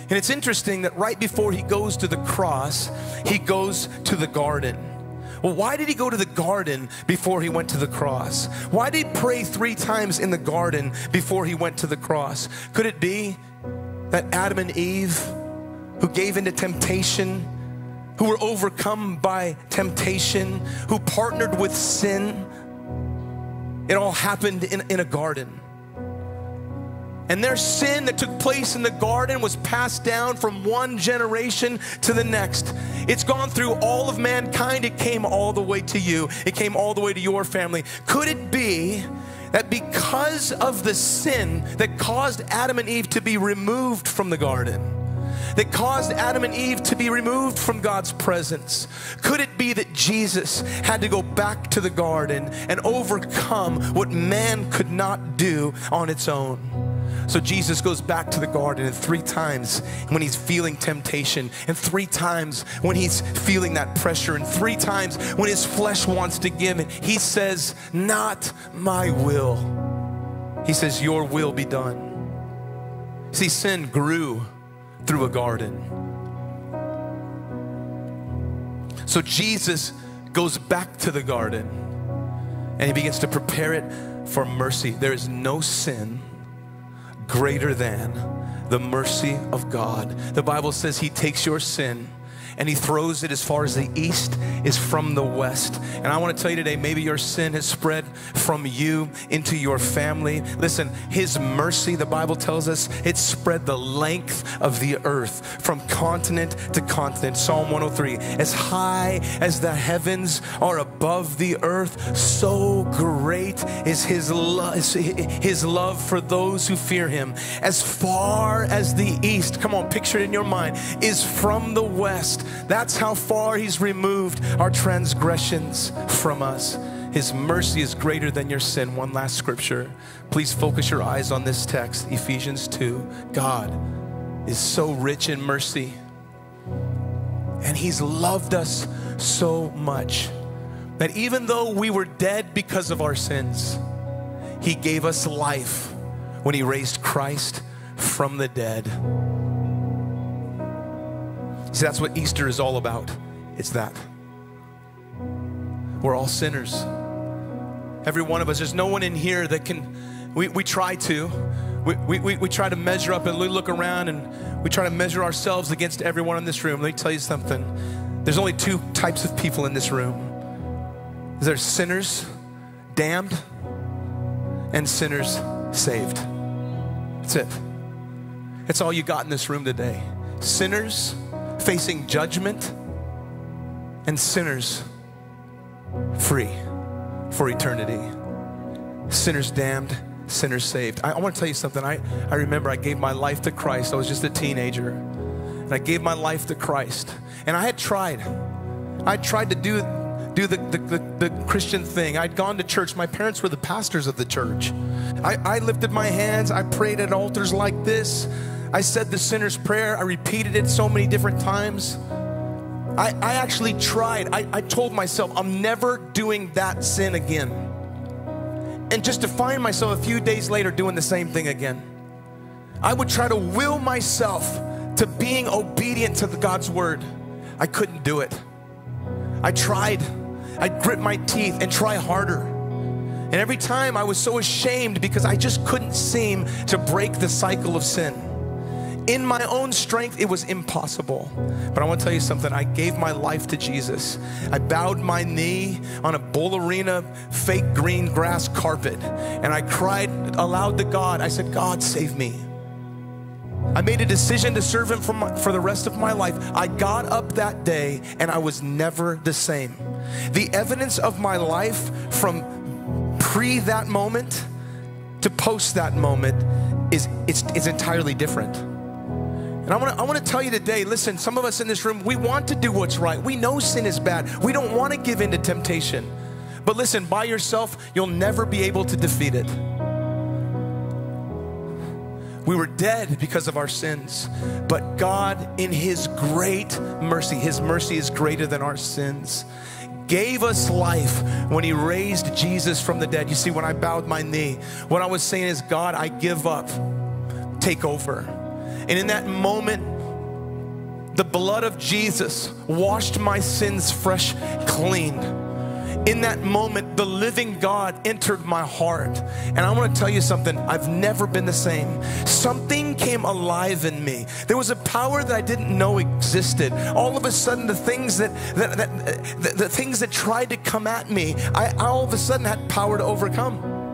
And it's interesting that right before he goes to the cross, he goes to the garden. Well, why did he go to the garden before he went to the cross? Why did he pray three times in the garden before he went to the cross? Could it be that Adam and Eve, who gave into temptation, who were overcome by temptation, who partnered with sin, it all happened in, in a garden. And their sin that took place in the garden was passed down from one generation to the next. It's gone through all of mankind. It came all the way to you, it came all the way to your family. Could it be that because of the sin that caused Adam and Eve to be removed from the garden, that caused Adam and Eve to be removed from God's presence? Could it be that Jesus had to go back to the garden and overcome what man could not do on its own? So Jesus goes back to the garden, and three times when he's feeling temptation, and three times when he's feeling that pressure, and three times when his flesh wants to give in, he says, Not my will. He says, Your will be done. See, sin grew through a garden. So Jesus goes back to the garden and he begins to prepare it for mercy. There is no sin greater than the mercy of God. The Bible says He takes your sin and he throws it as far as the east is from the west. And I want to tell you today, maybe your sin has spread from you into your family. Listen, his mercy, the Bible tells us, it spread the length of the earth from continent to continent. Psalm 103 as high as the heavens are above the earth, so great is his, lo- his love for those who fear him. As far as the east, come on, picture it in your mind, is from the west. That's how far He's removed our transgressions from us. His mercy is greater than your sin. One last scripture. Please focus your eyes on this text, Ephesians 2. God is so rich in mercy, and He's loved us so much that even though we were dead because of our sins, He gave us life when He raised Christ from the dead. See, that's what Easter is all about. It's that. We're all sinners. Every one of us. There's no one in here that can, we, we try to. We, we, we try to measure up and we look around and we try to measure ourselves against everyone in this room. Let me tell you something. There's only two types of people in this room there's sinners damned and sinners saved. That's it. That's all you got in this room today. Sinners facing judgment, and sinners free for eternity. Sinners damned, sinners saved. I, I want to tell you something. I, I remember I gave my life to Christ. I was just a teenager. And I gave my life to Christ. And I had tried. I tried to do, do the, the, the, the Christian thing. I'd gone to church. My parents were the pastors of the church. I, I lifted my hands. I prayed at altars like this. I said the sinner's prayer, I repeated it so many different times. I, I actually tried. I, I told myself, I'm never doing that sin again. And just to find myself a few days later doing the same thing again. I would try to will myself to being obedient to the God's word. I couldn't do it. I tried. I'd grit my teeth and try harder. And every time I was so ashamed because I just couldn't seem to break the cycle of sin. In my own strength, it was impossible. But I want to tell you something. I gave my life to Jesus. I bowed my knee on a bull Arena fake green grass carpet and I cried aloud to God. I said, God, save me. I made a decision to serve Him for, my, for the rest of my life. I got up that day and I was never the same. The evidence of my life from pre that moment to post that moment is it's, it's entirely different. And I want to I want to tell you today, listen, some of us in this room, we want to do what's right. We know sin is bad. We don't want to give in to temptation. But listen, by yourself, you'll never be able to defeat it. We were dead because of our sins, but God, in His great mercy, His mercy is greater than our sins, gave us life when He raised Jesus from the dead. You see, when I bowed my knee, what I was saying is, God, I give up, take over. And in that moment, the blood of Jesus washed my sins fresh, clean. In that moment, the living God entered my heart. And I want to tell you something, I've never been the same. Something came alive in me. There was a power that I didn't know existed. All of a sudden, the things that, that, that the, the, things that tried to come at me, I, I all of a sudden had power to overcome.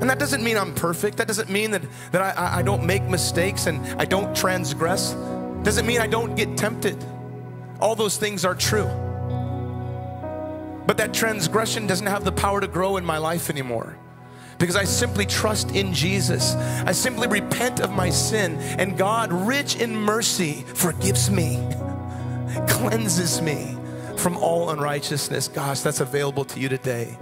And that doesn't mean I'm perfect. That doesn't mean that, that I, I don't make mistakes and I don't transgress. Doesn't mean I don't get tempted. All those things are true. But that transgression doesn't have the power to grow in my life anymore. Because I simply trust in Jesus. I simply repent of my sin, and God, rich in mercy, forgives me, cleanses me from all unrighteousness. Gosh, that's available to you today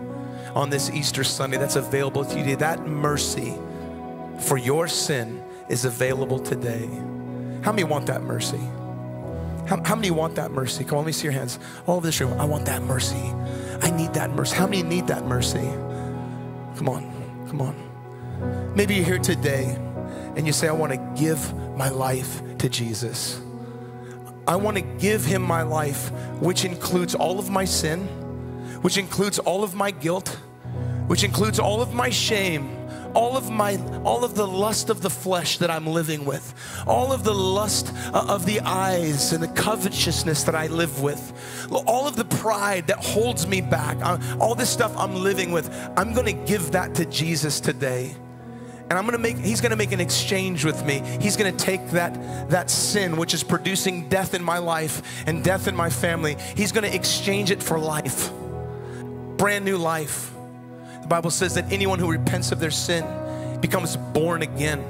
on this Easter Sunday. That's available to you today. That mercy for your sin is available today. How many want that mercy? How, how, many want that mercy? Come on, let me see your hands. All over this room, I want that mercy. I need that mercy. How many need that mercy? Come on, come on. Maybe you're here today and you say, I want to give my life to Jesus. I want to give him my life, which includes all of my sin, which includes all of my guilt, which includes all of my shame all of my all of the lust of the flesh that I'm living with, all of the lust uh, of the eyes and the covetousness that I live with, all of the pride that holds me back, uh, all this stuff I'm living with, I'm going to give that to Jesus today. And I'm gonna make, he's gonna make an exchange with me. He's gonna take that, that sin, which is producing death in my life and death in my family, he's gonna exchange it for life. Brand new life. The Bible says that anyone who repents of their sin becomes born again.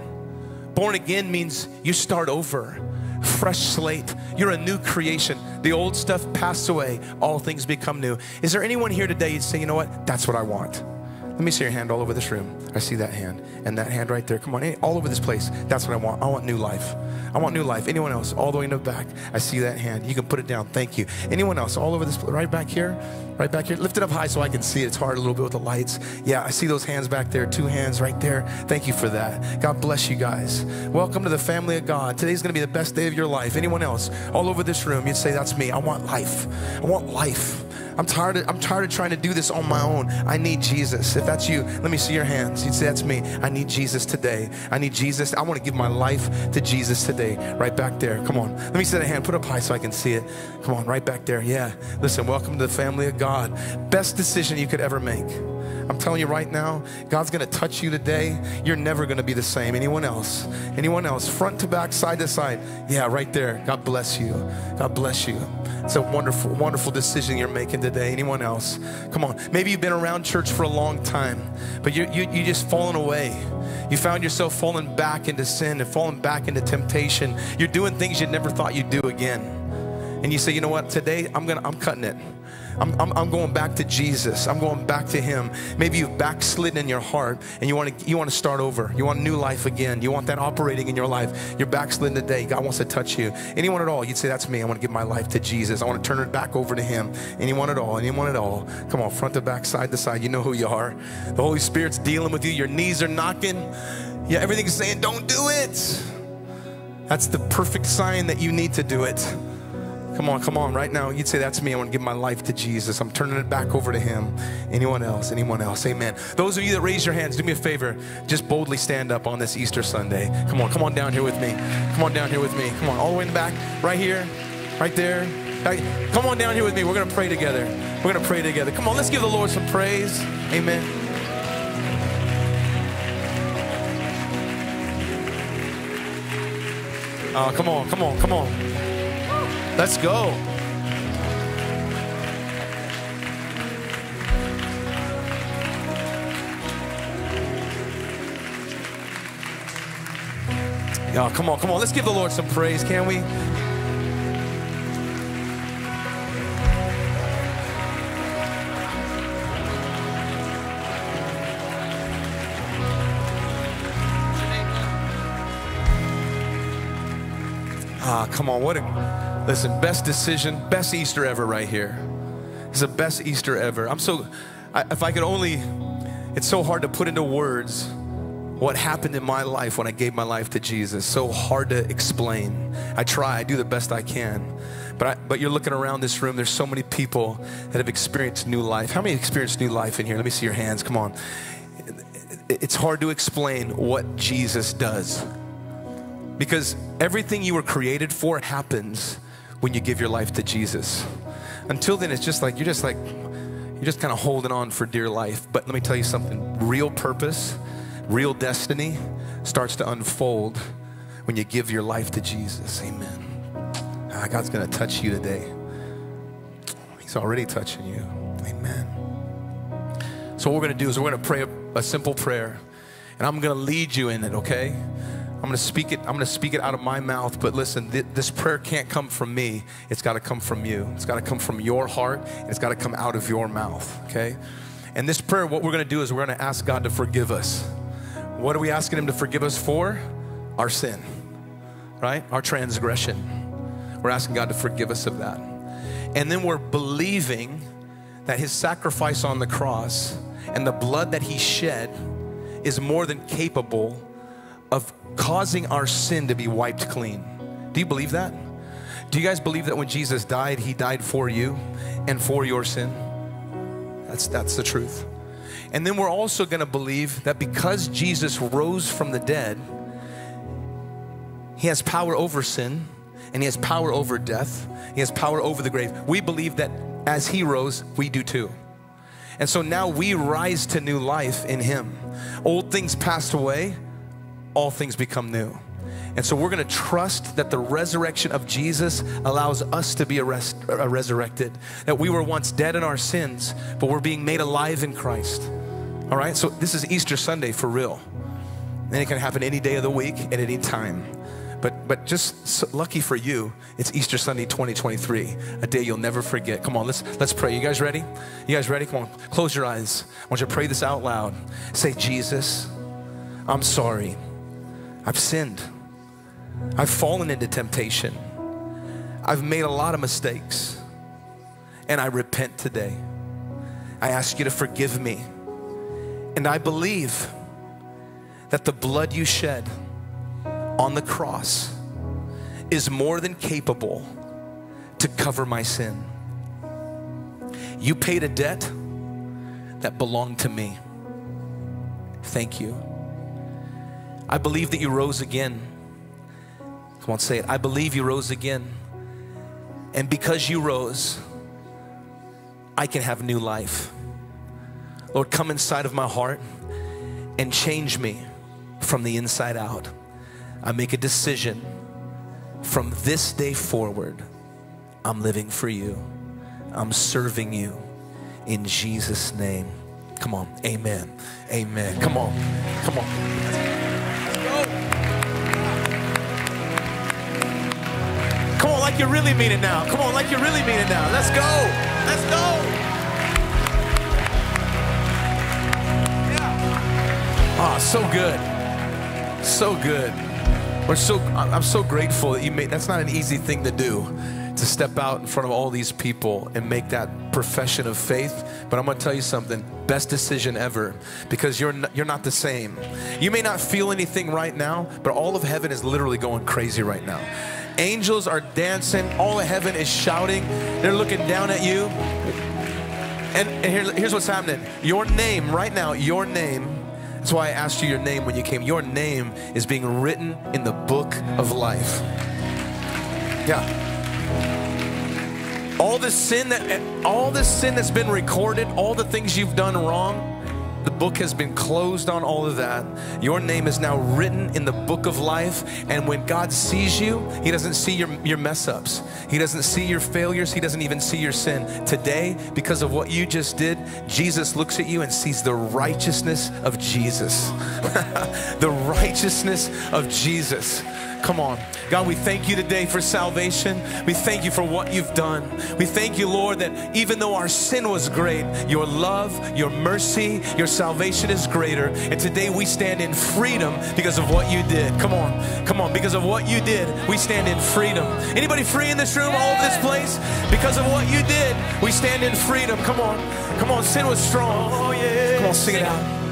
Born again means you start over, fresh slate. You're a new creation. The old stuff passed away, all things become new. Is there anyone here today you'd say, you know what? That's what I want. Let me see your hand all over this room. I see that hand and that hand right there. Come on, all over this place. That's what I want. I want new life. I want new life. Anyone else? All the way in the back. I see that hand. You can put it down. Thank you. Anyone else? All over this, right back here, right back here. Lift it up high so I can see it. It's hard a little bit with the lights. Yeah, I see those hands back there. Two hands right there. Thank you for that. God bless you guys. Welcome to the family of God. Today's going to be the best day of your life. Anyone else? All over this room, you'd say, That's me. I want life. I want life. I'm tired, of, I'm tired of trying to do this on my own. I need Jesus. If that's you, let me see your hands. You'd say, That's me. I need Jesus today. I need Jesus. I want to give my life to Jesus today. Right back there. Come on. Let me see that hand. Put up high so I can see it. Come on, right back there. Yeah. Listen, welcome to the family of God. Best decision you could ever make. I'm telling you right now, God's gonna touch you today. You're never gonna be the same. Anyone else? Anyone else? Front to back, side to side. Yeah, right there. God bless you. God bless you. It's a wonderful, wonderful decision you're making today. Anyone else? Come on. Maybe you've been around church for a long time, but you, you, you just fallen away. You found yourself falling back into sin and falling back into temptation. You're doing things you never thought you'd do again. And you say, you know what, today I'm gonna I'm cutting it. I'm, I'm, I'm, going back to Jesus. I'm going back to Him. Maybe you've backslidden in your heart and you want to you want to start over. You want new life again. You want that operating in your life. You're backslidden today. God wants to touch you. Anyone at all? You'd say, "That's me. I want to give my life to Jesus. I want to turn it back over to Him." Anyone at all? Anyone at all? Come on, front to back, side to side. You know who you are. The Holy Spirit's dealing with you. Your knees are knocking. Yeah, everything's saying, "Don't do it." That's the perfect sign that you need to do it. Come on, come on, right now. You'd say, That's me. I want to give my life to Jesus. I'm turning it back over to Him. Anyone else? Anyone else? Amen. Those of you that raise your hands, do me a favor. Just boldly stand up on this Easter Sunday. Come on, come on down here with me. Come on down here with me. Come on, all the way in the back, right here, right there. Come on down here with me. We're going to pray together. We're going to pray together. Come on, let's give the Lord some praise. Amen. Oh, come on, come on, come on. Let's go. Y'all, come on, come on. Let's give the Lord some praise, can we? Ah, come on. What a Listen, best decision, best Easter ever right here. It's the best Easter ever. I'm so, I, if I could only, it's so hard to put into words what happened in my life when I gave my life to Jesus. So hard to explain. I try, I do the best I can. But, I, but you're looking around this room, there's so many people that have experienced new life. How many experienced new life in here? Let me see your hands. Come on. It's hard to explain what Jesus does because everything you were created for happens when you give your life to Jesus. Until then, it's just like you're just like, you're just kind of holding on for dear life. But let me tell you something real purpose, real destiny starts to unfold when you give your life to Jesus. Amen. Ah, God's going to touch you today. He's already touching you. Amen. So, what we're going to do is we're going to pray a, a simple prayer, and I'm going to lead you in it, okay? I'm going to speak it. I'm going to speak it out of my mouth. But listen, th- this prayer can't come from me. It's got to come from you. It's got to come from your heart, and it's got to come out of your mouth. Okay. And this prayer, what we're going to do is we're going to ask God to forgive us. What are we asking Him to forgive us for? Our sin, right? Our transgression. We're asking God to forgive us of that. And then we're believing that His sacrifice on the cross and the blood that He shed is more than capable of causing our sin to be wiped clean. Do you believe that? Do you guys believe that when Jesus died, he died for you and for your sin? That's, that's the truth. And then we're also going to believe that because Jesus rose from the dead, he has power over sin and he has power over death. He has power over the grave. We believe that as he rose, we do too. And so now we rise to new life in him. Old things passed away all things become new. And so we're going to trust that the resurrection of Jesus allows us to be arrest, uh, resurrected. That we were once dead in our sins, but we're being made alive in Christ. All right? So this is Easter Sunday for real. And it can happen any day of the week at any time. But, but just so lucky for you, it's Easter Sunday 2023, a day you'll never forget. Come on, let's, let's pray. You guys ready? You guys ready? Come on, close your eyes. I want you to pray this out loud. Say, Jesus, I'm sorry I've sinned. I've fallen into temptation. I've made a lot of mistakes. And I repent today. I ask you to forgive me. And I believe that the blood you shed on the cross is more than capable to cover my sin. You paid a debt that belonged to me. Thank you. I believe that you rose again. Come on, say it. I believe you rose again. And because you rose, I can have new life. Lord, come inside of my heart and change me from the inside out. I make a decision from this day forward. I'm living for you. I'm serving you in Jesus' name. Come on. Amen. Amen. Come on. Come on. You really mean it now. Come on, like you really mean it now. Let's go. Let's go. Yeah. Oh, so good. So good. We're so I'm so grateful that you made that's not an easy thing to do to step out in front of all these people and make that profession of faith. But I'm going to tell you something best decision ever because you're you're not the same. You may not feel anything right now, but all of heaven is literally going crazy right now. Angels are dancing. All of heaven is shouting. They're looking down at you. And, and here, here's what's happening. Your name, right now, your name, that's why I asked you your name when you came. Your name is being written in the book of life. Yeah. All the sin that all the sin that's been recorded, all the things you've done wrong, the book has been closed on all of that. Your name is now written in the book of life. And when God sees you, He doesn't see your, your mess ups, He doesn't see your failures, He doesn't even see your sin. Today, because of what you just did, Jesus looks at you and sees the righteousness of Jesus. the righteousness of Jesus. Come on. God, we thank you today for salvation. We thank you for what you've done. We thank you, Lord, that even though our sin was great, your love, your mercy, your salvation is greater. And today we stand in freedom because of what you did. Come on. Come on. Because of what you did, we stand in freedom. Anybody free in this room, all of this place? Because of what you did, we stand in freedom. Come on. Come on. Sin was strong. Oh, Come on, sing it out.